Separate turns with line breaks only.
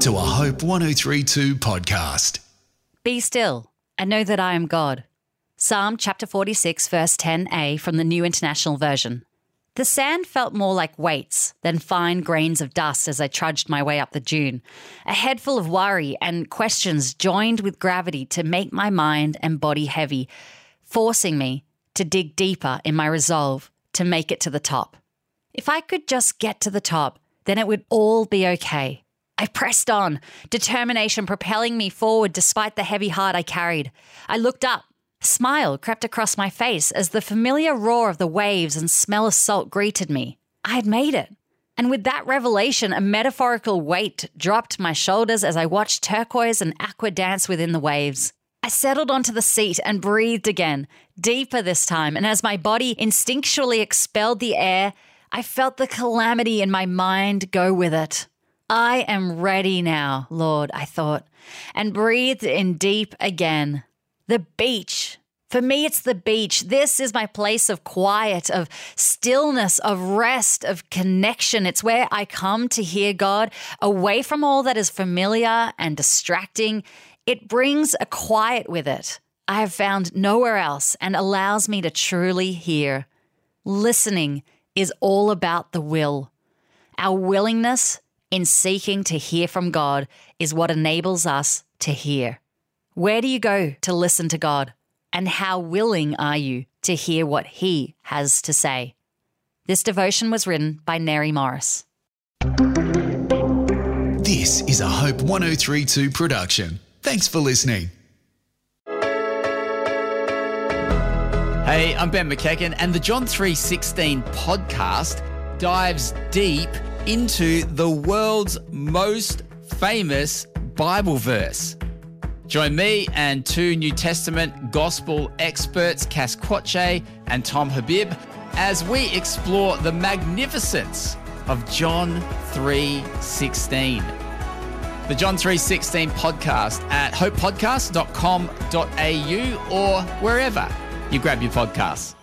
to a Hope 1032 podcast.
Be still and know that I am God. Psalm chapter 46, verse 10a from the New International Version. The sand felt more like weights than fine grains of dust as I trudged my way up the dune. A head full of worry and questions joined with gravity to make my mind and body heavy, forcing me to dig deeper in my resolve to make it to the top. If I could just get to the top, then it would all be okay. I pressed on, determination propelling me forward despite the heavy heart I carried. I looked up. Smile crept across my face as the familiar roar of the waves and smell of salt greeted me. I had made it. And with that revelation, a metaphorical weight dropped my shoulders as I watched turquoise and aqua dance within the waves. I settled onto the seat and breathed again, deeper this time, and as my body instinctually expelled the air, I felt the calamity in my mind go with it. I am ready now, Lord, I thought, and breathed in deep again. The beach. For me, it's the beach. This is my place of quiet, of stillness, of rest, of connection. It's where I come to hear God away from all that is familiar and distracting. It brings a quiet with it I have found nowhere else and allows me to truly hear. Listening is all about the will. Our willingness in seeking to hear from God is what enables us to hear. Where do you go to listen to God? And how willing are you to hear what He has to say? This devotion was written by Neri Morris.
This is a Hope 1032 production. Thanks for listening.
Hey, I'm Ben McKagan, and the John 316 podcast dives deep into the world's most famous Bible verse. Join me and two New Testament gospel experts, Cass Quache and Tom Habib, as we explore the magnificence of John 3:16. The John 3:16 podcast at hopepodcast.com.au or wherever you grab your podcasts.